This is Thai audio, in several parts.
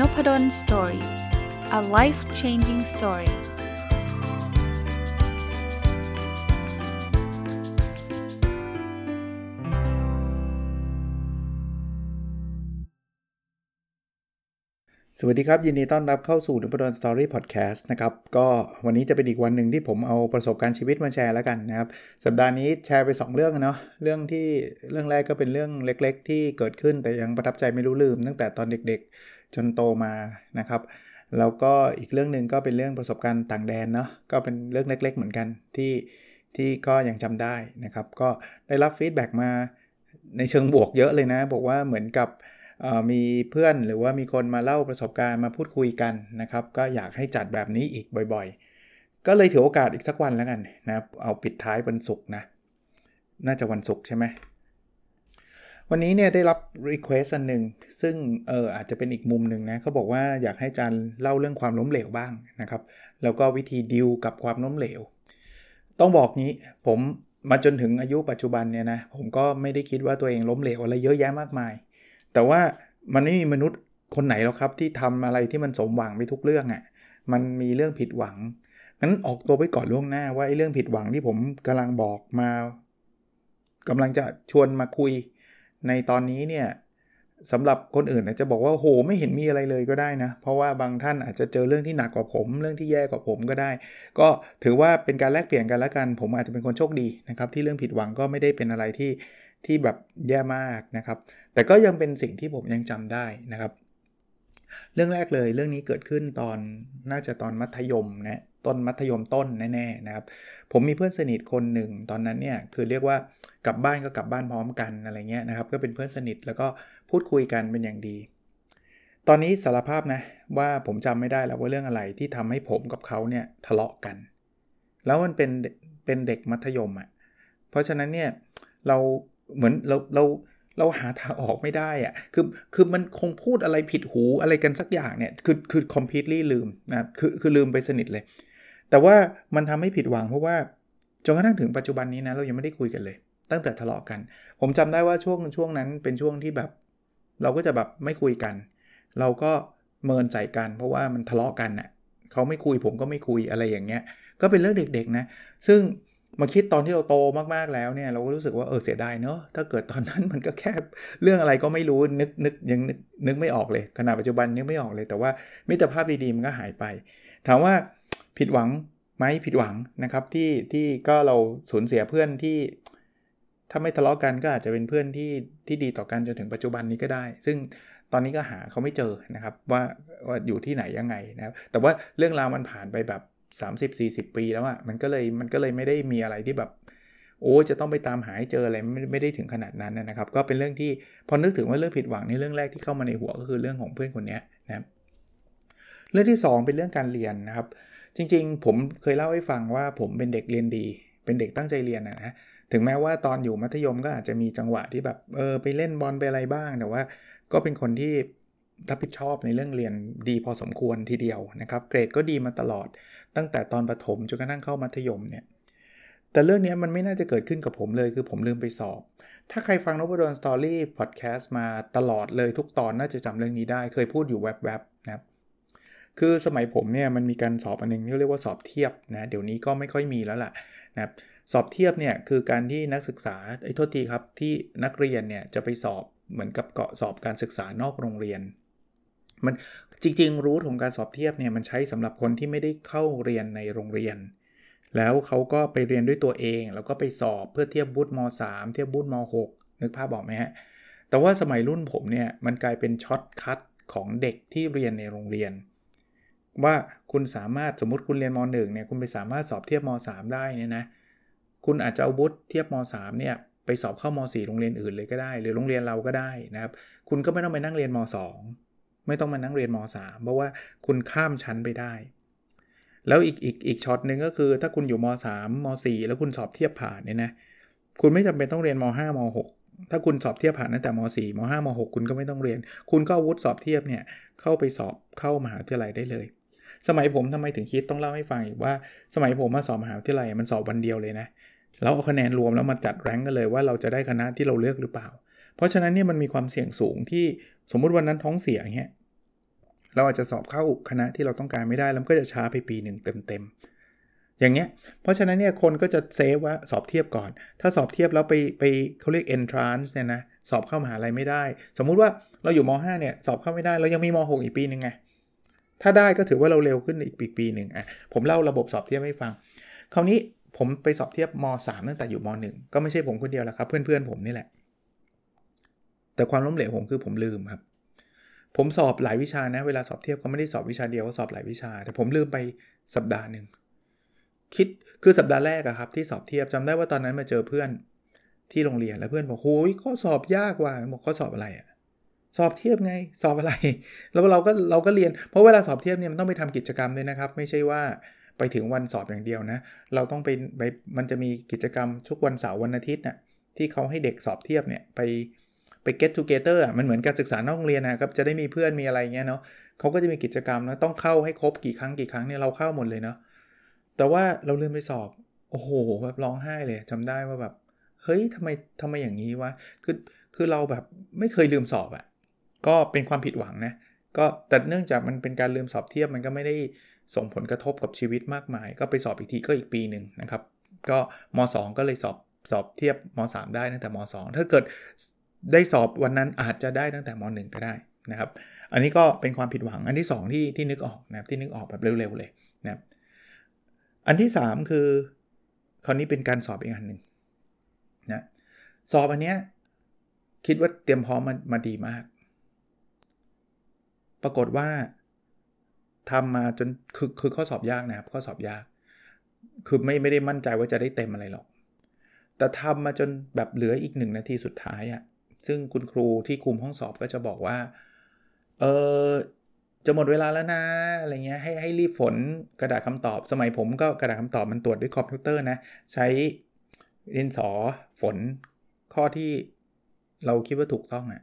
Nopadol Story a life changing story สวัสดีครับ ยินดีต้อนรับเข้าสู่นพดล Story พอดแคสต์นะครับ ก็วันนี้จะเป็นอีกวันหนึ่งที่ผมเอาประสบการณ์ชีวิตมาแชร์แล้วกันนะครับ สัปดาห์นี้แชร์ไป 2 เรื่องเนาะเรื่องที่เรื่องแรกก็เป็นเรื่องเล็ก ๆ ที่เกิดขึ้นแต่ยังประทับใจไม่รู้ลืมตั้งแต่ตอนเด็ก ๆ จนโตมานะครับ แล้วก็อีกเรื่องหนึ่งก็เป็นเรื่องประสบการณ์ต่างแดนเนาะก็เป็นเรื่องเล็ก ๆ เหมือนกันที่ที่ก็ยังจำได้นะครับ ก็ได้รับ feedback มาในเชิงบวกเยอะเลยนะ บอกว่าเหมือนกับมีเพื่อนหรือว่ามีคนมาเล่าประสบการณ์มาพูดคุยกันนะครับ ก็อยากให้จัดแบบนี้อีกบ่อยๆ ก็เลยถือโอกาสอีกสักวันแล้วกันนะเอาปิดท้ายวันศุกร์นะ น่าจะวันศุกร์ใช่ไหม วันนี้เนี่ยได้รับ Request อันหนึ่งซึ่งเอออาจจะเป็นอีกมุมหนึ่งนะเขาบอกว่าอยากให้อาจารย์เล่าเรื่องความล้มเหลวบ้างนะครับ แล้วก็วิธีดิวกับความล้มเหลว ต้องบอกนี้ผมมาจนถึงอายุปัจจุบันเนี่ยนะผมก็ไม่ได้คิดว่าตัวเองล้มเหลวอะไรเยอะแยะมากมาย แต่ว่ามันไม่มีมนุษย์คนไหนหรอกครับที่ทำอะไรที่มันสมหวังไปทุกเรื่องอะ่ะมันมีเรื่องผิดหวังงั้นออกตัวไปก่อนล่วงหน้าว่าไอ้เรื่องผิดหวังที่ผมกำลังบอกมากำลังจะชวนมาคุย ในตอนนี้เนี่ยสำหรับคนอื่นอาจจะบอกว่าโหไม่เห็นมีอะไรเลยก็ได้นะ เพราะว่าบางท่านอาจจะเจอเรื่องที่หนักกว่าผม เรื่องที่แย่กว่าผมก็ได้ ก็ถือว่าเป็นการแลกเปลี่ยนกันล้วกัน ผมอาจจะเป็นคนโชคดีนะครับ ที่เรื่องผิดหวังก็ไม่ได้เป็นอะไรที่ที่แบบแย่มากนะครับ แต่ก็ยังเป็นสิ่งที่ผมยังจำได้นะครับ เรื่องแรกเลยเรื่องนี้เกิดขึ้นตอนน่าจะตอนมัธยมนะ ต้นมัธยมต้นแน่ๆนะครับ ผมมีเพื่อนสนิทคนหนึ่งตอนนั้นเนี่ยคือเรียกว่ากลับบ้านก็กลับบ้านพร้อมกันอะไรเงี้ยนะครับก็เป็นเพื่อนสนิทแล้วก็พูดคุยกันเป็นอย่างดี ตอนนี้สารภาพนะว่าผมจำไม่ได้แล้วว่าเรื่องอะไรที่ทำให้ผมกับเขาเนี่ยทะเลาะกัน แล้วมันเป็นเป็นเด็กมัธยมอะ่ะเพราะฉะนั้นเนี่ยเราเหมือนเราเราเราหาทางออกไม่ได้อะคือ คือมันคงพูดอะไรผิดหูอะไรกันสักอย่างเนี่ย คือ คือ completely ลืมนะ คือ คือลืมไปสนิทเลย แต่ว่ามันทำให้ผิดหวังเพราะว่าจนกระทั่งถึงปัจจุบันนี้นะเรายังไม่ได้คุยกันเลย ตั้งแต่ทะเลาะกัน ผมจำได้ว่าช่วงช่วงนั้นเป็นช่วงที่แบบ เราก็จะแบบไม่คุยกัน เราก็เมินใส่กัน เพราะว่ามันทะเลาะกันนะ่ะเขาไม่คุยผมก็ไม่คุยอะไรอย่างเงี้ย ก็เป็นเรื่องเด็กๆนะ ซึ่งมาคิดตอนที่เราโตมากๆแล้วเนี่ยเราก็รู้สึกว่าเออเสียดายเนาะถ้าเกิดตอนนั้นมันก็แค่เรื่องอะไรก็ไม่รู้นึกนึกยังนึกนึกไม่ออกเลยขณะปัจจุบันนึกไม่ออกเลย แต่ว่ามิตรภาพดีๆมันก็หายไป ถามว่า ผิดหวังไหมผิดหวังนะครับที่ที่ก็เราสูญเสียเพื่อนที่ ถ้าไม่ทะเลาะกันก็อาจจะเป็นเพื่อนที่ที่ดีต่อกันจนถึงปัจจุบันนี้ก็ได้ ซึ่งตอนนี้ก็หาเขาไม่เจอนะครับว่าว่าอยู่ที่ไหนยังไงนะครับ แต่ว่าเรื่องราวมันผ่านไปแบบ 30-40 ปีแล้วอะมันก็เลยมันก็เลยไม่ได้มีอะไรที่แบบ โอ้จะต้องไปตามหาให้เจออะไรไม่ไม่ได้ถึงขนาดนั้นนะครับ ก็เป็นเรื่องที่พอนึกถึงว่าเรื่องผิดหวังในเรื่องแรกที่เข้ามาในหัวก็คือเรื่องของเพื่อนคนนี้นะครับเรื่องที่ 2 เป็นเรื่องการเรียนนะครับ จริงๆ ผมเคยเล่าให้ฟังว่าผมเป็นเด็กเรียนดี เป็นเด็กตั้งใจเรียนนะถึงแม้ว่าตอนอยู่มัธยมก็อาจจะมีจังหวะที่แบบเออไปเล่นบอลไปอะไรบ้าง แต่ว่าก็เป็นคนที่รับผิดชอบในเรื่องเรียนดีพอสมควรทีเดียวนะครับ เกรดก็ดีมาตลอด ตั้งแต่ตอนประถมจนกระทั่งเข้ามัธยมเนี่ยแต่เรื่องนี้มันไม่น่าจะเกิดขึ้นกับผมเลยคือผมลืมไปสอบ ถ้าใครฟังนบดอนสตอรี่พอดแคสต์มาตลอดเลยทุกตอนน่าจะจำเรื่องนี้ได้ เคยพูดอยู่แวบๆ คือสมัยผมเนี่ยมันมีการสอบอันนึงที่เรียกว่าสอบเทียบนะเดี๋ยวนี้ก็ไม่ค่อยมีแล้วล่ะนะครับสอบเทียบเนี่ยคือการที่นักศึกษาไอ้โทษทีครับที่นักเรียนเนี่ยจะไปสอบเหมือนกับเกาะสอบการศึกษานอกโรงเรียน มันจริงๆรู้ของการสอบเทียบเนี่ยมันใช้สำหรับคนที่ไม่ได้เข้าเรียนในโรงเรียน แล้วเขาก็ไปเรียนด้วยตัวเอง แล้วก็ไปสอบเพื่อเทียบวุฒิม3 เทียบวุฒิม6 นึกภาพบอกไหมฮะแต่ว่าสมัยรุ่นผมเนี่ยมันกลายเป็น shortcut ของเด็กที่เรียนในโรงเรียน ว่าคุณสามารถสมมติคุณเรียนม .1 เนี่ยคุณไปสามารถสอบเทียบม .3 ได้เนี่ยนะคุณอาจจะเอาวุฒิเทียบม .3 เนี่ยไปสอบเข้าม .4 โรงเรียนอื่นเลยก็ได้ หรือโรงเรียนเราก็ได้นะครับ คุณก็ไม่ต้องไปนั่งเรียนม .2 ไม่ต้องมานั่งเรียนม .3 เพราะว่าคุณข้ามชั้นไปได้ แล้วอีกอีกอีกช็อตหนึ่งก็คือ ถ้าคุณอยู่ม .3 ม .4 แล้วคุณสอบเทียบผ่านเนี่ยนะคุณไม่จำเป็นต้องเรียนม .5 ม .6 ถ้าคุณสอบเทียบผ่านตั้งแต่ม .4 ม .5 ม .6 คุณก็ไม่ต้องเรียน คุณก็อาวุธสอบเทียบเนี่ยเข้าไปสอบเข้ามหาวิทยาลัยได้เลย สมัยผมทำไมถึงคิดต้องเล่าให้ฟังอีกว่าสมัยผมมาสอบมหาวิทยาลัยมันสอบวันเดียวเลยนะแล้วเอาคะแนนรวมแล้วมาจัดแรงกันเลยว่าเราจะได้คณะที่เราเลือกหรือเปล่า เพราะฉะนั้นเนี่ยมันมีความเสี่ยงสูงที่สมมุติวันนั้นท้องเสียอย่างเงี้ยเราอาจจะสอบเข้าคณะที่เราต้องการไม่ได้แล้วก็จะช้าไปปีหนึ่งเต็มๆ อย่างเงี้ย เพราะฉะนั้นเนี่ยคนก็จะเซฟว่าสอบเทียบก่อน ถ้าสอบเทียบแล้วไปไปเขาเรียก entrance เนี่ยนะสอบเข้ามหาลัยไม่ได้ สมมุติว่าเราอยู่ม .5 เนี่ยสอบเข้าไม่ได้เรายังมีม .6 อีกปีหนึ่งไง ถ้าได้ก็ถือว่าเราเร็วขึ้นอีกปีปีหนึ่งอะผมเล่าระบบสอบเทียบให้ฟัง คราวนี้ผมไปสอบเทียบม .3 ตั้งแต่อยู่ม .1 ก็ไม่ใช่ผมคนเดียวแล้วครับ เพื่อนๆผมนี่แหละ แต่ความล้มเหลวผมคือผมลืมครับ ผมสอบหลายวิชานะ เวลาสอบเทียบก็ไม่ได้สอบวิชาเดียวก็สอบหลายวิชา แต่ผมลืมไปสัปดาห์หนึ่งคิดคือสัปดาห์แรกอะครับที่สอบเทียบจำได้ว่าตอนนั้นมาเจอเพื่อนที่โรงเรียนแล้วเพื่อนบอกโอ้ยข้อสอบยากว่ะบอกข้อสอบอะไรอะ สอบเทียบไงสอบอะไร แล้วเราก็เราก็เรียน เพราะเวลาสอบเทียบเนี่ยมันต้องไปทำกิจกรรมด้วยนะครับ ไม่ใช่ว่าไปถึงวันสอบอย่างเดียวนะ เราต้องไปไปมันจะมีกิจกรรมทุกวันเสาร์วันอาทิตย์น่ะที่เขาให้เด็กสอบเทียบเนี่ยไปไป get together อะมันเหมือนการศึกษานอกโรงเรียนนะครับจะได้มีเพื่อนมีอะไรเงี้ยเนาะเขาก็จะมีกิจกรรมนะต้องเข้าให้ครบกี่ครั้งกี่ครั้งเนี่ยเราเข้าหมดเลยเนาะแต่ว่าเราลืมไปสอบโอ้โหแบบร้องไห้เลยจำได้ว่าแบบเฮ้ยทำไมทำไมอย่างนี้วะคือคือเราแบบไม่เคยลืมสอบอะ่ะ ก็เป็นความผิดหวังนะก็แต่เนื่องจากมันเป็นการลืมสอบเทียบมันก็ไม่ได้ส่งผลกระทบกับชีวิตมากมาย ก็ไปสอบอีกทีก็อีกปีหนึ่งนะครับ ก็ม 2 ก็เลยสอบสอบเทียบม 3 ได้ตั้งแต่ม 2 ถ้าเกิดได้สอบวันนั้นอาจจะได้ตั้งแต่ม 1 ก็ได้นะครับ อันนี้ก็เป็นความผิดหวังอันที่ 2 ที่ที่นึกออกนะที่นึกออกแบบเร็วๆเลยนะอันที่ 3 คือคราวนี้เป็นการสอบอีกอันหนึ่งนะสอบอันเนี้ยคิดว่าเตรียมพร้อมมามาดีมาก ปรากฏว่าทำมาจนคือคือข้อสอบยากนะครับ ข้อสอบยาก คือไม่ไม่ได้มั่นใจว่าจะได้เต็มอะไรหรอก แต่ทำมาจนแบบเหลืออีกหนึ่งนาทีสุดท้ายอะ่ะซึ่งคุณครูที่คุมห้องสอบก็จะบอกว่า เออจะหมดเวลาแล้วนะ อะไรเงี้ยให้ให้รีบฝนกระดาษคำตอบ สมัยผมก็กระดาษคำตอบมันตรวจด้วยคอมพิวเตอร์นะ ใช้ดินสอฝนข้อที่เราคิดว่าถูกต้องอะ่ะ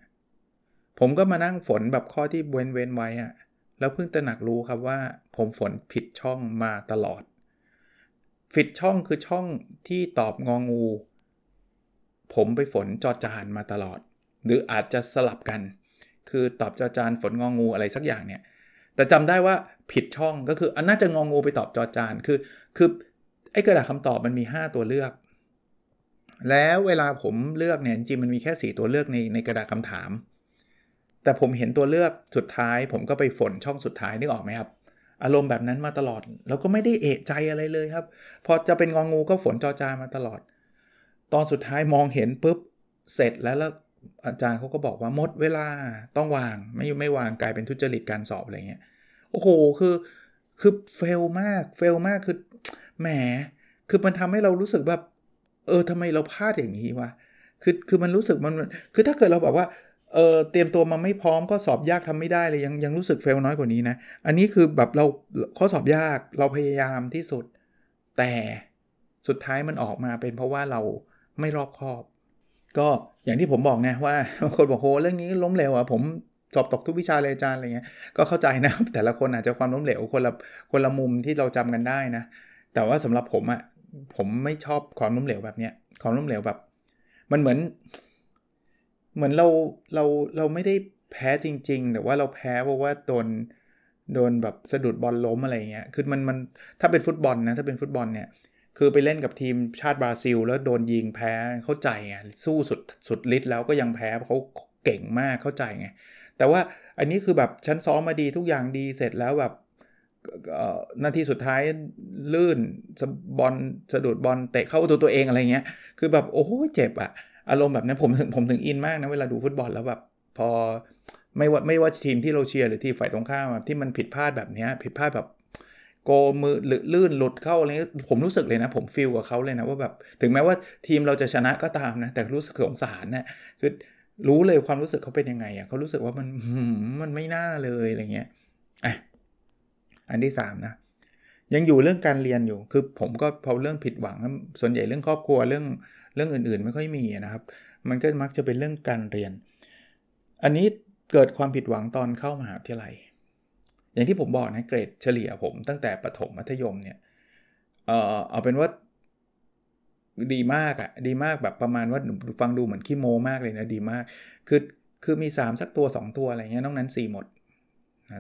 ผมก็มานั่งฝนแบบข้อที่เว้นเว้นไว้อะ่ะแล้วเพิ่งตระหนักรู้ครับว่า ผมฝนผิดช่องมาตลอด ผิดช่องคือช่องที่ตอบงองู ผมไปฝนจอจานมาตลอด หรืออาจจะสลับกัน คือตอบจอจานฝนงองูอะไรสักอย่างเนี่ย แต่จำได้ว่าผิดช่องก็คืออันน่าจะงองูไปตอบจอจาน คือ คือไอ้กระดาษคำตอบมันมี 5 ตัวเลือก แล้วเวลาผมเลือกเนี่ยจริงมันมีแค่ 4 ตัวเลือกในในกระดาษคำถาม แต่ผมเห็นตัวเลือกสุดท้าย ผมก็ไปฝนช่องสุดท้ายนึกออกไหมครับ อารมณ์แบบนั้นมาตลอด แล้วก็ไม่ได้เอะใจอะไรเลยครับ พอจะเป็นงองงูก็ฝนจอจามาตลอด ตอนสุดท้ายมองเห็นปุ๊บเสร็จแล้วแล้วอาจารย์เขาก็บอกว่าหมดเวลาต้องวางไม่ไม่วางกลายเป็นทุจริตการสอบอะไรเงี้ยโอ้โหคือคือเฟลมากเฟลมากคือแหมคือมันทำให้เรารู้สึกแบบเออทำไมเราพลาดอย่างนี้วะคือคือมันรู้สึกมันคือถ้าเกิดเราบอกว่า เออเตรียมตัวมาไม่พร้อมก็สอบยากทำไม่ได้เลยยังยังรู้สึกเฟลน้อยกว่านี้นะ อันนี้คือแบบเราข้อสอบยากเราพยายามที่สุด แต่สุดท้ายมันออกมาเป็นเพราะว่าเราไม่รอบคอบ ก็อย่างที่ผมบอกนะว่าบางคนบอกโหเรื่องนี้ล้มเหลวอะผมสอบตกทุกวิชาเลยอาจารย์อะไรเงี้ยก็เข้าใจนะ แต่ละคนอาจจะความล้มเหลวคนละคนละมุมที่เราจำกันได้นะ แต่ว่าสำหรับผมอะ่ะผมไม่ชอบความล้มเหลวแบบเนี้ยความล้มเหลวแบบ มันเหมือน เหมือนเราเราเราไม่ได้แพ้จริง ๆ แต่ว่าเราแพ้เพราะว่าโดนโดนแบบสะดุดบอลล้มอะไรเงี้ย คือมันมันถ้าเป็นฟุตบอลนะถ้าเป็นฟุตบอลเนี่ย คือไปเล่นกับทีมชาติบราซิล แล้วโดนยิงแพ้เข้าใจไงสู้สุดสุดฤทธิ์แล้วก็ยังแพ้เขาเก่งมากเข้าใจไง แต่ว่าอันนี้คือแบบฉันซ้อมมาดีทุกอย่างดีเสร็จแล้วแบบนาทีสุดท้ายลื่นบอลสะดุดบอลเตะเข้าตัวตัวเองอะไรเงี้ย คือแบบโอ้โหเจ็บอะ่ะ อารมณ์แบบนั้นผมถึงผมถึงอินมากนะเวลาดูฟุตบอลแล้วแบบพอไม่ว่าไม่ว่าทีมที่เราเชียร์หรือทีมฝ่ายตรงข้ามที่มันผิดพลาดแบบนี้ผิดพลาดแบบโกมือหรือลื่นหลุดเข้าอะไรผมรู้สึกเลยนะ ผมฟิลกับเขาเลยนะว่าแบบถึงแม้ว่าทีมเราจะชนะก็ตามนะ แต่รู้สึกสงสารนะคือรู้เลยความรู้สึกเขาเป็นยังไงอะเขารู้สึกว่ามันมันไม่น่าเลยอะไรเงี้ยอะอันที่3นะยังอยู่เรื่องการเรียนอยู่คือผมก็พอเรื่องผิดหวังส่วนใหญ่เรื่องครอบครัวเรื่อง เรื่องอื่นๆ ไม่ค่อยมีนะครับ มันก็มักจะเป็นเรื่องการเรียน อันนี้เกิดความผิดหวังตอนเข้ามหาวิทยาลัย อย่างที่ผมบอกนะเกรดเฉลี่ยผมตั้งแต่ประถมมัธยมเนี่ย เออเอาเป็นว่าดีมากอะ่ะดีมากแบบประมาณว่าฟังดูเหมือนขี้โมมากเลยนะดีมาก คือคือมี 3 สักตัว 2 ตัวอะไรเงี้ยนอกนั้น 4 หมด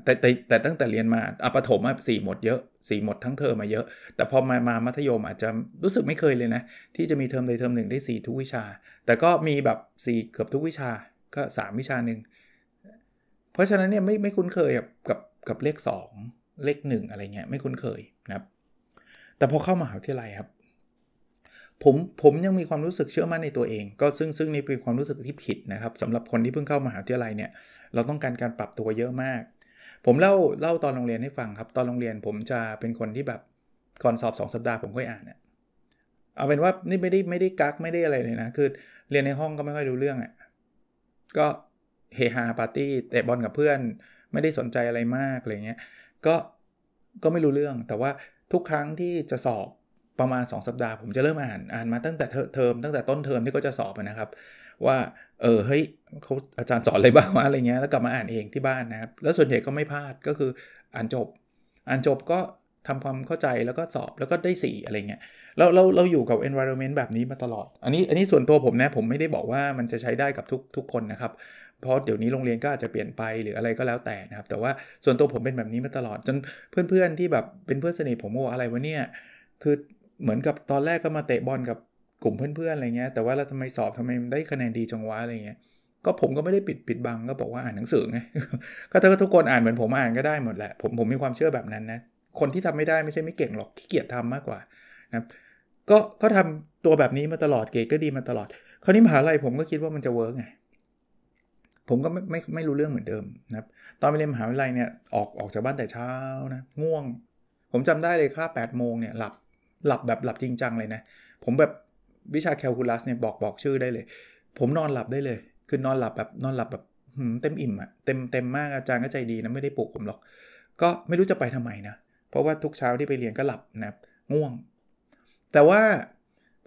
แต่แต่แต่ตั้งแต่เรียนมาอปฐมอะสี่หมดเยอะสี่หมดทั้งเทอมมาเยอะ แต่พอมามามัธยมอาจจะรู้สึกไม่เคยเลยนะ ที่จะมีเทอมใดเทอมหนึ่งได้ 4 ทุกวิชา แต่ก็มีแบบ 4 เกือบทุกวิชาก็ 3 วิชาหนึ่งเพราะฉะนั้นเนี่ยไม่ไม่คุ้นเคยกับกับกับเลข 2 เลข 1 อะไรเงี้ยไม่คุ้นเคยนะครับ แต่พอเข้ามหาวิทยาลัยครับผมผมยังมีความรู้สึกเชื่อมั่นในตัวเอง ก็ซึ่งซึ่งนี่เป็นความรู้สึกที่ผิดนะครับสำหรับคนที่เพิ่งเข้ามหาวิทยาลัยเนี่ยเราต้องการการปรับตัวเยอะมาก ผมเล่าเล่าตอนโรงเรียนให้ฟังครับ ตอนโรงเรียนผมจะเป็นคนที่แบบก่อนสอบ2สัปดาห์ผมค่อยอ่านเนี่ยเอาเป็นว่านี่ไม่ได้ไม่ได้กักไม่ได้อะไรเลยนะ คือเรียนในห้องก็ไม่ค่อยรู้เรื่องอะ่ะก็เฮฮาปาร์ตี้เตะบอลกับเพื่อน ไม่ได้สนใจอะไรมากอะไรเงี้ยก็ก็ไม่รู้เรื่อง แต่ว่าทุกครั้งที่จะสอบประมาณ 2 สัปดาห์ ผมจะเริ่มอ่านอ่านมาตั้งแต่เทอมตั้งแต่ต้นเทอมที่เขาจะสอบนะครับ ว่า เออเฮ้ยเขาอาจารย์สอนอะไรบ้างวะอะไรเงี้ยแล้วกลับมาอ่านเองที่บ้านนะครับ แล้วส่วนใหญ่ก็ไม่พลาดก็คืออ่านจบ อ่านจบก็ทำความเข้าใจแล้วก็สอบแล้วก็ได้สีอะไรเงี้ยเราเราเราอยู่กับ environment แบบนี้มาตลอด อันนี้อันนี้ส่วนตัวผมนะ ผมไม่ได้บอกว่ามันจะใช้ได้กับทุกทุกคนนะครับ เพราะเดี๋ยวนี้โรงเรียนก็อาจจะเปลี่ยนไปหรืออะไรก็แล้วแต่นะครับ แต่ว่าส่วนตัวผมเป็นแบบนี้มาตลอด จนเพื่อนๆที่แบบเป็นเพื่อนสนิทผมว่าอะไรวะเนี่ยคือเหมือนกับตอนแรกก็มาเตะบอลกับ กลุ่มเพื่อนๆอะไรเงี้ยแต่ว่าเราทำไมสอบทำไมได้คะแนนดีจังวะอะไรเงี้ยก็ผมก็ไม่ได้ปิดปิดบังก็บอกว่าอ่านหนังสือไงก็ถ้าทุกคนอ่านเหมือนผมอ่านก็ได้หมดแหละผมผมมีความเชื่อแบบนั้นนะคนที่ทำไม่ได้ไม่ใช่ไม่เก่งหรอกขี้เกียจทำมากกว่านะก็ก็ทำตัวแบบนี้มาตลอดเกรดก็ดีมาตลอด คราวนี้มหาลัยผมก็คิดว่ามันจะ work ไงผมก็ไม่ไม่ไม่รู้เรื่องเหมือนเดิมนะครับตอนไปเรียนมหาวิทยาลัยเนี่ยออกออกจากบ้านแต่เช้านะง่วง ผมจำได้เลยคาบ8โมงเนี่ยหลับหลับแบบหลับจริงจังเลยนะ ผมแบบ วิชาแคลคูลัสเนี่ยบอกบอกชื่อได้เลย ผมนอนหลับได้เลย คือนอนหลับแบบนอนหลับแบบเต็มอิ่มอะเต็มเต็มมากอาจารย์ก็ใจดีนะไม่ได้ปลุกผมหรอก ก็ไม่รู้จะไปทำไมนะ เพราะว่าทุกเช้าที่ไปเรียนก็หลับนะง่วง แต่ว่า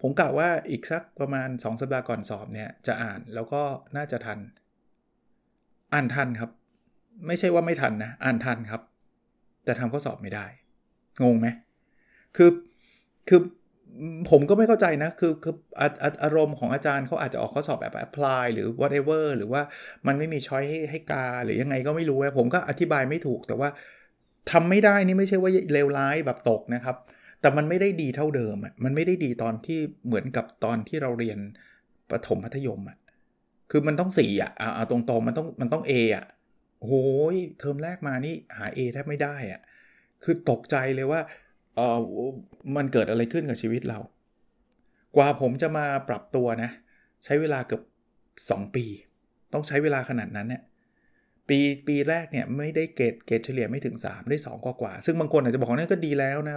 ผมกะว่าอีกสักประมาณ 2 สัปดาห์ก่อนสอบเนี่ยจะอ่านแล้วก็น่าจะทัน อ่านทันครับ ไม่ใช่ว่าไม่ทันนะ อ่านทันครับ แต่ทำข้อสอบไม่ได้ งงไหมคือคือ ผมก็ไม่เข้าใจนะคือคืออารมณ์ของอาจารย์เขาอาจจะออกข้อสอบแบบ apply หรือ whatever หรือว่ามันไม่มีช้อยให้ให้กา หรือยังไงก็ไม่รู้นะผมก็อธิบายไม่ถูกแต่ว่าทำไม่ได้นี่ไม่ใช่ว่าเลวร้ายแบบตกนะครับ แต่มันไม่ได้ดีเท่าเดิมอะมันไม่ได้ดีตอนที่เหมือนกับตอนที่เราเรียนประถมมัธยมอะคือมันต้องสี่อะเอาตรงๆมันต้องมันต้อง A อะโอ้ยเทอมแรกมานี่หา A แทบไม่ได้อะคือตกใจเลยว่า เออมันเกิดอะไรขึ้นกับชีวิตเรา กว่าผมจะมาปรับตัวนะ ใช้เวลาเกือบ2 ปี ต้องใช้เวลาขนาดนั้นเนี่ยปีปีแรกเนี่ยไม่ได้เกรดเกรดเฉลี่ยไม่ถึง 3 ได้ 2 กว่ากว่า ซึ่งบางคนอาจจะบอกว่านี่ก็ดีแล้วนะ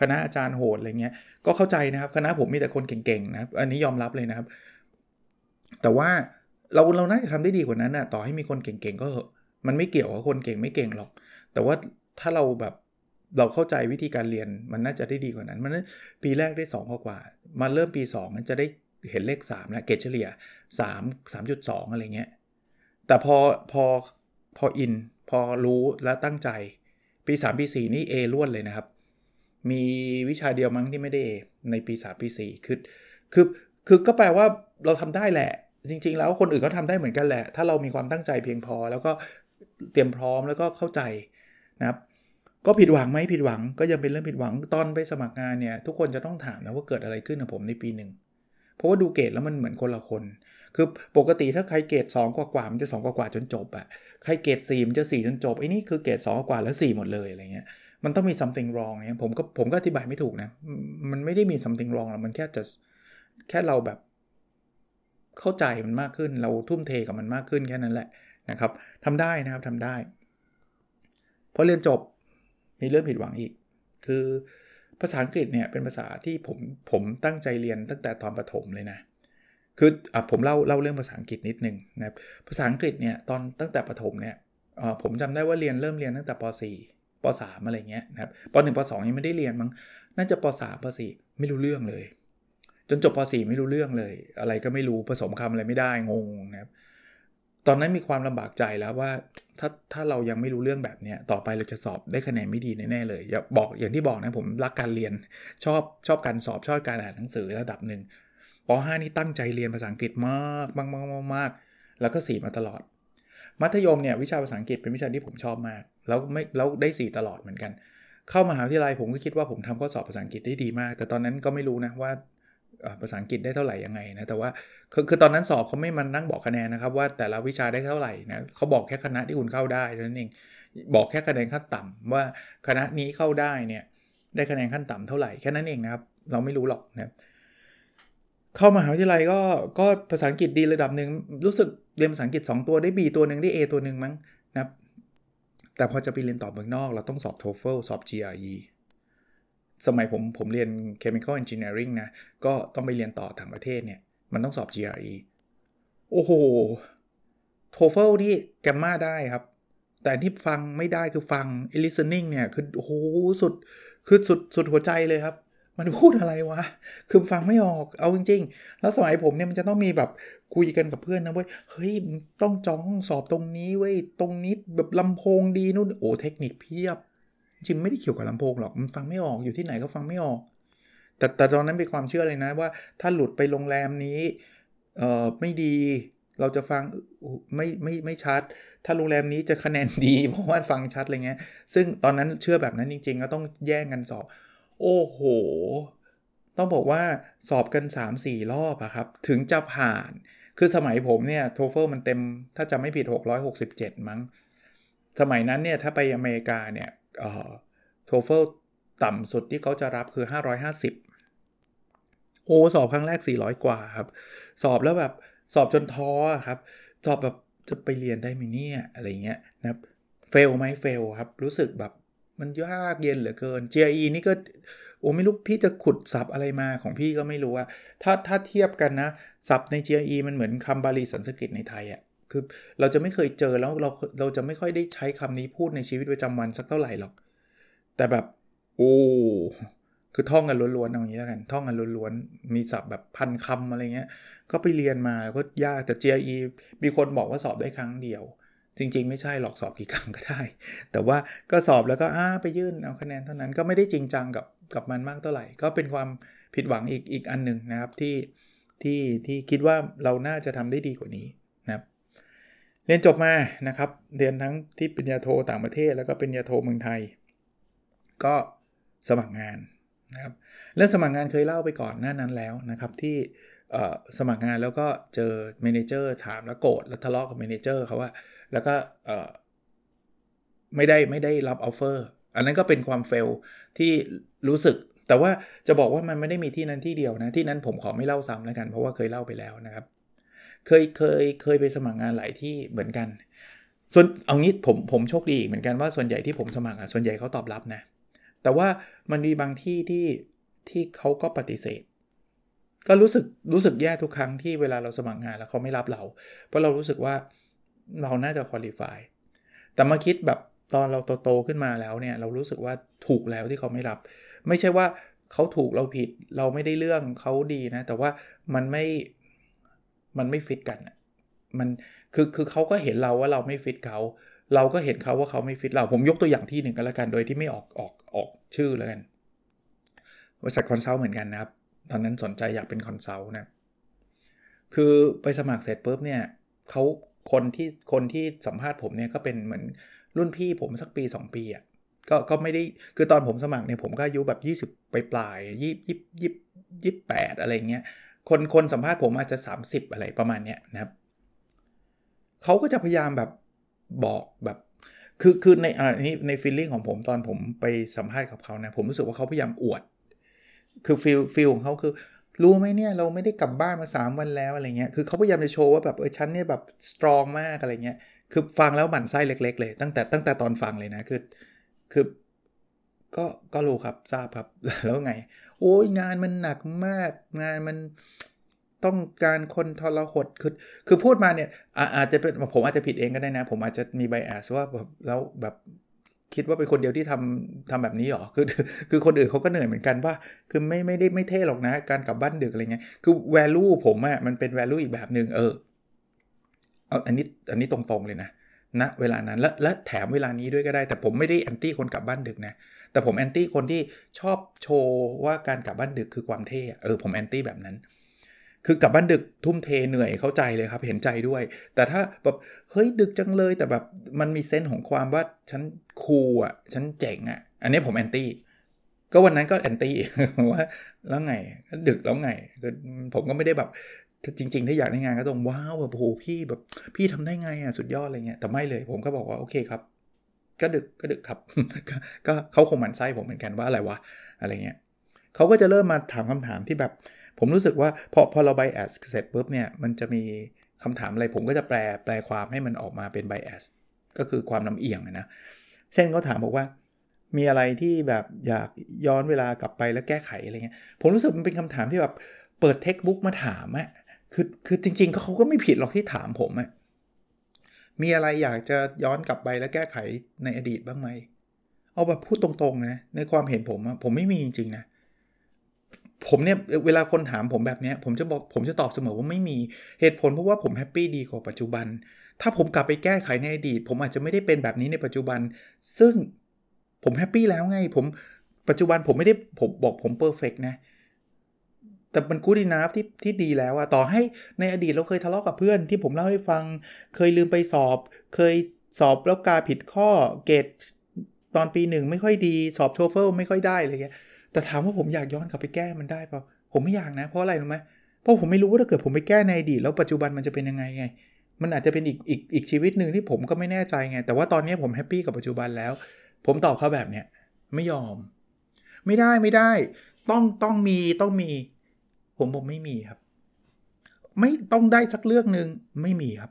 คณะอาจารย์โหดอะไรเงี้ยก็เข้าใจนะครับ คณะผมมีแต่คนเก่งๆนะครับอันนี้ยอมรับเลยนะครับ แต่ว่าเราเราน่าจะทำได้ดีกว่านั้นนะต่อให้มีคนเก่งๆก็เหอะมันไม่เกี่ยวกับคนเก่งไม่เก่งหรอก แต่ว่าถ้าเราแบบ เราเข้าใจวิธีการเรียนมันน่าจะได้ดีกว่านั้น มันปีแรกได้2กว่ากว่า มาเริ่มปี 2 มันจะได้เห็นเลข3แล้วเกรดเฉลี่ย 3 3.2 อะไรเงี้ย แต่พอพอพออิน พอรู้แล้วตั้งใจ ปี 3 ปี 4 นี่ A ล้วนเลยนะครับ มีวิชาเดียวมั้งที่ไม่ได้ A ในปี 3 ปี 4 คือคือคือก็แปลว่าเราทำได้แหละ จริง ๆ แล้วคนอื่นก็ทำได้เหมือนกันแหละ ถ้าเรามีความตั้งใจเพียงพอ แล้วก็เตรียมพร้อมแล้วก็เข้าใจนะครับ ก็ผิดหวังไหมผิดหวังก็ยังเป็นเรื่องผิดหวังตอนไปสมัครงานเนี่ยทุกคนจะต้องถามนะว่าเกิดอะไรขึ้นกับผมในปีหนึ่งเพราะว่าดูเกรดแล้วมันเหมือนคนละคน คือปกติถ้าใครเกรด2กว่ากว่ามันจะ2กว่ากว่าจนจบอะใครเกรด4มันจะ4จนจบไอ้นี่คือเกรด2กว่าแล้ว 4 หมดเลยอะไรเงี้ยมันต้องมี something wrong เนี่ยผมก็ผมก็อธิบายไม่ถูกนะ มันไม่ได้มี something wrong หรอกมันแค่จะแค่เราแบบเข้าใจมันมากขึ้น เราทุ่มเทกับมันมากขึ้นแค่นั้นแหละนะครับทำได้นะครับทำได้พอเรียนจบ มีเรื่องผิดหวังอีก คือภาษาอังกฤษเนี่ยเป็นภาษาที่ผมผมตั้งใจเรียนตั้งแต่ตอนประถมเลยนะคืออผมเล่าเล่าเรื่องภาษาอังกฤษนิดนึงนะภาษาอังกฤษเนี่ยตอนตั้งแต่ประถมเนี่ยผมจำได้ว่าเรียนเริ่มเรียนตั้งแต่ป .4 ป .3 อะไรเงี้ยนะครับป .1 ป .2 ยังไม่ได้เรียนมั้งน่าจะป .3 ป .4 ไม่รู้เรื่องเลย จนจบป .4 ไม่รู้เรื่องเลย อะไรก็ไม่รู้ผสมคำอะไรไม่ได้งงนะครับ ตอนนั้นมีความลำบากใจแล้วว่าถ้าถ้าเรายังไม่รู้เรื่องแบบนี้ต่อไปเราจะสอบได้คะแนนไม่ดีแน่ๆเลย อย่าบอกอย่างที่บอกนะผมรักการเรียนชอบชอบการสอบชอบการอ่านหนังสือระดับหนึ่งป .5 นี่ตั้งใจเรียนภาษาอังกฤษมากมากมากมากแล้วก็สีมาตลอด มัธยมเนี่ยวิชาภาษาอังกฤษเป็นวิชาที่ผมชอบมาก แล้วไม่แล้วได้ 4 ตลอดเหมือนกัน เข้ามหาวิทยาลัยผมก็คิดว่าผมทำข้อสอบภาษาอังกฤษได้ดีมาก แต่ตอนนั้นก็ไม่รู้นะว่า ภาษาอังกฤษได้เท่าไหร่ยังไงนะแต่ว่าคือคือตอนนั้นสอบเขาไม่มานั่งบอกคะแนนนะครับ ว่าแต่ละวิชาได้เท่าไหร่นะเขาบอกแค่คณะที่คุณเข้าได้นั่นเองบอกแค่คะแนนขั้นต่ำว่าคณะนี้เข้าได้เนี่ยได้คะแนนขั้นต่ำเท่าไหร่แค่นั้นเองนะครับ เราไม่รู้หรอกนะเข้ามหาวิทยาลัยก็ก็ภาษาอังกฤษดีระดับหนึ่งรู้สึกเรียนภาษาอังกฤษ 2 ตัวได้ B ตัวหนึ่งได้ A ตัวหนึ่งมั้งนะแต่พอจะไปเรียนต่อเมืองนอก เราต้องสอบ TOEFL สอบ GRE สมัยผมผมเรียน Chemical Engineering นะ ก็ต้องไปเรียนต่อต่างประเทศเนี่ย มันต้องสอบ GRE โอ้โห TOEFL นี่แกมมาได้ครับ แต่ที่ฟังไม่ได้คือฟัง listening เนี่ย คือโอ้โหสุดคือสุดสุดหัวใจเลยครับ มันพูดอะไรวะ คือฟังไม่ออกเอาจริง ๆ แล้วสมัยผมเนี่ยมันจะต้องมีแบบคุยกันกับเพื่อนนะเว้ยเฮ้ยต้องจองห้องสอบตรงนี้เว้ยตรงนี้แบบลำโพงดีนู่นโอ้เทคนิคเพียบ จริงไม่ได้เกี่ยวกับลำโพงหรอกมันฟังไม่ออกอยู่ที่ไหนก็ฟังไม่ออก แต่แต่ตอนนั้นเป็นความเชื่อเลยนะว่า ถ้าหลุดไปโรงแรมนี้เอ่อไม่ดีเราจะฟังไม่ไม่ไม่ชัด ถ้าโรงแรมนี้จะคะแนนดีเพราะว่าฟังชัดอะไรเงี้ย ซึ่งตอนนั้นเชื่อแบบนั้นจริง ๆ ก็ต้องแย่งกันสอบ โอ้โห ต้องบอกว่าสอบกัน 3-4 รอบอะครับ ถึงจะผ่าน คือสมัยผมเนี่ยโทเฟลมันเต็ม ถ้าจะไม่ผิด 667 มั้ง สมัยนั้นเนี่ยถ้าไปอเมริกาเนี่ย โทเฟลต่ำสุดที่เขาจะรับคือ 550 โอ้สอบครั้งแรก 400 กว่าครับ สอบแล้วแบบสอบจนท้อครับ สอบแบบจะไปเรียนได้ไหมเนี่ยอะไรเงี้ยนะครับเฟลไหมเฟลครับ รู้สึกแบบมันยากเย็นเหลือเกิน GRE นี่ก็โอ้ไม่รู้พี่จะขุดศัพท์อะไรมาของพี่ก็ไม่รู้ว่าถ้าถ้าเทียบกันนะศัพท์ใน GRE มันเหมือนคำบาลีสันสกฤตในไทยอะ คือเราจะไม่เคยเจอแล้วเราเราจะไม่ค่อยได้ใช้คำนี้พูดในชีวิตประจำวันสักเท่าไหร่หรอก แต่แบบโอ้คือท่องกันล้วนๆอย่างนี้แล้วกัน ท่องกันล้วนๆมีศัพท์แบบพันคำอะไรเงี้ย ก็ไปเรียนมาก็ยากแต่ GRE มีคนบอกว่าสอบได้ครั้งเดียว จริง ๆ ไม่ใช่หรอกสอบกี่ครั้งก็ได้ แต่ว่าก็สอบแล้วก็อ้าไปยื่นเอาคะแนนเท่านั้นก็ไม่ได้จริงจังกับกับมันมากเท่าไหร่ ก็เป็นความผิดหวังอีกอีกอันหนึ่งนะครับที่ที่ที่คิดว่าเราน่าจะทำได้ดีกว่านี้ เรียนจบมานะครับ เรียนทั้งที่ปริญญาโทต่างประเทศ แล้วก็ปริญญาโทเมืองไทย ก็สมัครงานนะครับ เรื่องสมัครงานเคยเล่าไปก่อนหน้านั้นแล้วนะครับที่สมัครงานแล้วก็เจอเมนเจอร์ถามแล้วโกรธแล้วทะเลาะกับเมนเจอร์เขาว่า แล้วก็ไม่ได้ไม่ได้รับ offer อันนั้นก็เป็นความ fail ที่รู้สึก แต่ว่าจะบอกว่ามันไม่ได้มีที่นั้นที่เดียวนะ ที่นั้นผมขอไม่เล่าซ้ำแล้วกัน เพราะว่าเคยเล่าไปแล้วนะครับ เคยเคยเคยไปสมัครงานหลายที่เหมือนกัน ส่วนเอางี้ผมผมโชคดีเหมือนกันว่าส่วนใหญ่ที่ผมสมัครอะส่วนใหญ่เขาตอบรับนะ แต่ว่ามันมีบางที่ที่ที่เขาก็ปฏิเสธ ก็รู้สึกรู้สึกแย่ทุกครั้งที่เวลาเราสมัครงานแล้วเขาไม่รับเรา เพราะเรารู้สึกว่าเราน่าจะ qualify แต่มาคิดแบบตอนเราโตๆขึ้นมาแล้วเนี่ยเรารู้สึกว่าถูกแล้วที่เขาไม่รับ ไม่ใช่ว่าเขาถูกเราผิดเราไม่ได้เรื่องเขาดีนะ แต่ว่ามันไม่ มันไม่ฟิตกันมันคือคือเขาก็เห็นเราว่าเราไม่ฟิตเขาเราก็เห็นเขาว่าเขาไม่ฟิตเราผมยกตัวอย่างที่หนึ่งก็แล้วกันโดยที่ไม่ออกออกออกชื่อแล้วกันบริษัท consult เหมือนกันนะครับ ตอนนั้นสนใจอยากเป็น consult นะ คือไปสมัครเสร็จปุ๊บเนี่ยเขาคนที่คนที่สัมภาษณ์ผมเนี่ยก็เป็นเหมือนรุ่นพี่ผมสักปี 2 ปีอะ่ะก็ก็ไม่ได้คือตอนผมสมัครเนี่ยผมก็อายุแบบ 20 ไปปลายยี่ยี่ยี่ยี่แปดอะไรเงี้ย คนคนสัมภาษณ์ผมอาจจะ 30 อะไรประมาณเนี้ยนะครับเขาก็จะพยายามแบบบอกแบบคือคือในอันนี้ใน feeling ของผมตอนผมไปสัมภาษณ์กับเขานะผมรู้สึกว่าเขาพยายามอวด คือฟีลฟีลของเขาคือ รู้ไหมเนี่ยเราไม่ได้กลับบ้านมา 3 วันแล้วอะไรเงี้ยคือเขาพยายามจะโชว์ว่าแบบเออฉันเนี่ยแบบสตรองมากอะไรเงี้ยคือฟังแล้วหมั่นไส้เล็ก ๆ เลย ตั้งแต่ตั้งแต่ตอนฟังเลยนะคือ คือ ก็ก็รู้ครับทราบครับแล้วไง โอ้ยงานมันหนักมาก งานมันต้องการคนทรหดคือคือพูดมาเนี่ยอาจจะเป็นผมอาจจะผิดเองก็ได้นะ ผมอาจจะมีไบแอสว่าแบบแล้วแบบคิดว่าเป็นคนเดียวที่ทำทำแบบนี้หรอ คือ คือคนอื่นเขาก็เหนื่อยเหมือนกันว่า คือไม่ไม่ได้ไม่เท่หรอกนะ การกลับบ้านดึกอะไรเงี้ย คือ value ผมอะมันเป็น value อีกแบบหนึ่งเออ เอาอันนี้อันนี้ตรงๆเลยนะ ณนะเวลานั้นและและแถมเวลานี้ด้วยก็ได้ แต่ผมไม่ได้แอนตี้คนกลับบ้านดึกนะ แต่ผมแอนตี้คนที่ชอบโชว์ว่าการกลับบ้านดึกคือความเท่เออผมแอนตี้แบบนั้น คือกลับบ้านดึกทุ่มเทเหนื่อยเข้าใจเลยครับเห็นใจด้วย แต่ถ้าแบบเฮ้ยดึกจังเลยแต่แบบมันมี sense ของความว่าฉัน cool อะฉันเจ๋งอะอันนี้ผม anti ก็วันนั้นก็ anti ว่าแล้วไงดึกแล้วไงผมก็ไม่ได้แบบ จริง ๆ ถ้าอยากได้งานก็ต้อง wow แบบโอ้โหพี่แบบพี่ทำได้ไงอะสุดยอดอะไรเงี้ยแต่ไม่เลย ผมก็บอกว่าโอเคครับ ก็ดึกก็ดึกครับ ก็เขาคงหมั่นไส้ผมเหมือนกันว่าอะไรวะอะไรเงี้ยเขาก็จะเริ่มมาถามคำถามที่แบบ ผมรู้สึกว่าพอพอเราไบแอสเสร็จปุ๊บเนี่ยมันจะมีคำถามอะไรผมก็จะแปลแปลความให้มันออกมาเป็นไบแอสก็คือความลำเอียงนะเช่นเขาถามบอกว่ามีอะไรที่แบบอยากย้อนเวลากลับไปแล้วแก้ไขอะไรเงี้ย ผมรู้สึกมันเป็นคำถามที่แบบเปิดเทคบุ๊กมาถามอะ คือคือจริงๆเขาก็ไม่ผิดหรอกที่ถามผมอะมีอะไรอยากจะย้อนกลับไปแล้วแก้ไขในอดีตบ้างไหม เอาแบบพูดตรงๆนะ ในความเห็นผมอะผมไม่มีจริงๆนะ ผมเนี่ยเวลาคนถามผมแบบนี้ผมจะบอกผมจะตอบเสมอว่าไม่มีเหตุผลเพราะว่าผม happy ดีกับปัจจุบัน ถ้าผมกลับไปแก้ไขในอดีต ผมอาจจะไม่ได้เป็นแบบนี้ในปัจจุบัน ซึ่งผม happy แล้วไงผมปัจจุบันผมไม่ได้ผมบอกผม perfect นะ แต่มัน good enough ที่ที่ดีแล้วอะต่อให้ในอดีตเราเคยทะเลาะกับเพื่อนที่ผมเล่าให้ฟัง เคยลืมไปสอบ เคยสอบแล้วกาผิดข้อเกรดตอนปีหนึ่งไม่ค่อยดีสอบโชเฟอร์ไม่ค่อยได้อะไรเงี้ยแต่ถามว่าผมอยากย้อนกลับไปแก้มันได้เปล่าผมไม่อยากนะ เพราะอะไรรู้ไหมเพราะผมไม่รู้ว่าถ้าเกิดผมไปแก้ในอดีตแล้วปัจจุบันมันจะเป็นยังไงไง มันอาจจะเป็นอีกอีกอีกชีวิตหนึ่งที่ผมก็ไม่แน่ใจไง แต่ว่าตอนนี้ผมแฮปปี้กับปัจจุบันแล้ว ผมตอบเขาแบบเนี้ยไม่ยอม ไม่ได้ไม่ได้ ต้องต้องมีต้องมี ผมบอกไม่มีครับ ไม่ต้องได้สักเรื่องหนึ่งไม่มีครับ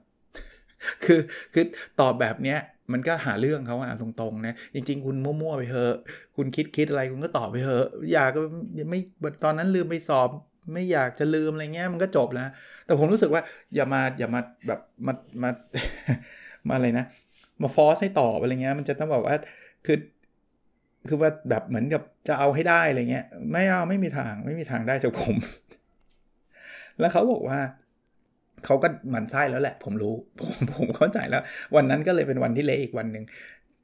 คือคือตอบแบบเนี้ยมันก็หาเรื่องเขาอะตรงๆนะจริง ๆ คุณมั่วๆไปเถอะคุณคิดคิดอะไรคุณก็ตอบไปเถอะอยากก็ไม่ตอนนั้นลืมไปสอบ ไม่อยากจะลืมอะไรเงี้ยมันก็จบแล้ว แต่ผมรู้สึกว่าอย่ามาอย่ามาแบบมามามาอะไรนะ มาฟอสให้ตอบอะไรเงี้ยมันจะต้องแบบว่าคือคือว่าแบบเหมือนกับจะเอาให้ได้อะไรเงี้ย ไม่เอาไม่มีทางไม่มีทางได้จากผม แล้วเขาบอกว่าเขาก็หมันไส้แล้วแหละ ผมรู้ผมผมเข้าใจแล้ว วันนั้นก็เลยเป็นวันที่เละอีกวันหนึ่ง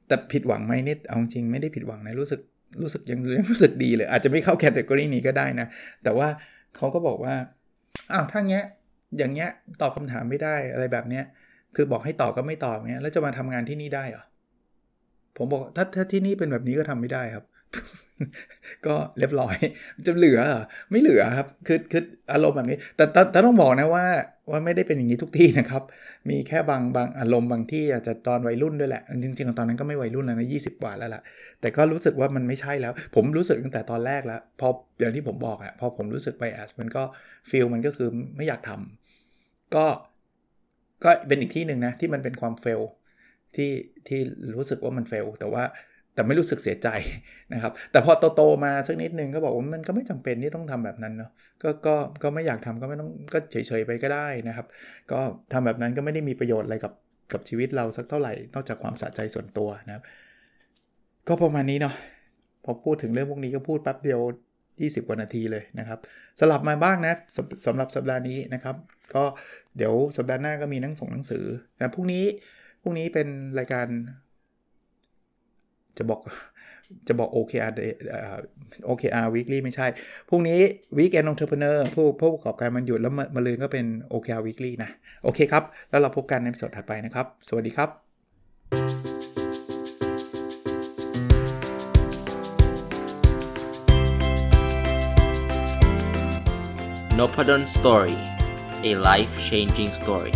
แต่ผิดหวังไหมนี่เอาจริงไม่ได้ผิดหวังนะรู้สึกรู้สึกยังยังรู้สึกดีเลย อาจจะไม่เข้าแคตตากรีนี้ก็ได้นะ แต่ว่าเขาก็บอกว่าอ้าวถ้าเงี้ยอย่างเงี้ยตอบคาถามไม่ได้อะไรแบบเนี้ยคือบอกให้ตอบก็ไม่ตอบเงี้ยแล้วจะมาทำงานที่นี่ได้เหรอผมบอกถ้าถ้าที่นี่เป็นแบบนี้ก็ทำไม่ได้ครับ ก็เรียบร้อย จะเหลือไม่เหลือครับคือคืออารมณ์แบบนี้ แต่แต่ต้องบอกนะว่าว่าไม่ได้เป็นอย่างนี้ทุกที่นะครับ มีแค่บางบางอารมณ์บางที่อาจจะตอนวัยรุ่นด้วยแหละ จริงๆตอนนั้นก็ไม่วัยรุ่นแล้วนะยีกว่าแล้วล่ะ แต่ก็รู้สึกว่ามันไม่ใช่แล้ว ผมรู้สึกตั้งแต่ตอนแรกแล้ว พออย่างที่ผมบอกอะพอผมรู้สึกไปแอสมันก็ฟีลมันก็คือไม่อยากทำก็ก็เป็นอีกที่หนึ่งนะที่มันเป็นความเฟลที่ที่รู้สึกว่ามันเฟลแต่ว่า แต่ไม่รู้สึกเสียใจนะครับ แต่พอโตๆมาสักนิดนึงก็บอกว่ามันก็ไม่จำเป็นที่ต้องทำแบบนั้นเนาะก็ก็ก็ไม่อยากทำก็ไม่ต้องก็เฉยๆไปก็ได้นะครับ ก็ทำแบบนั้นก็ไม่ได้มีประโยชน์อะไรกับกับชีวิตเราสักเท่าไหร่นอกจากความสะใจส่วนตัวนะครับ ก็ประมาณนี้เนาะพอพูดถึงเรื่องพวกนี้ก็พูดแป๊บเดียว 20 กว่านาทีเลยนะครับ สลับมาบ้างนะสสำหรับสัปดาห์นี้นะครับ ก็เดี๋ยวสัปดาห์หน้าก็มีนั่งส่งหนังสือแต่พรุ่งนี้พรุ่งนี้เป็นรายการ จะบอกจะบอก OKR OKR weekly ไม่ใช่พรุ่งนี้ weekend entrepreneur ผู้ผู้ประกอบการมันหยุดแล้วมาลืนก็เป็น OKR weekly นะ โอเคครับ แล้วเราพบกันในสดถัดไปนะครับ สวัสดีครับ n o p a d o n Story a life changing story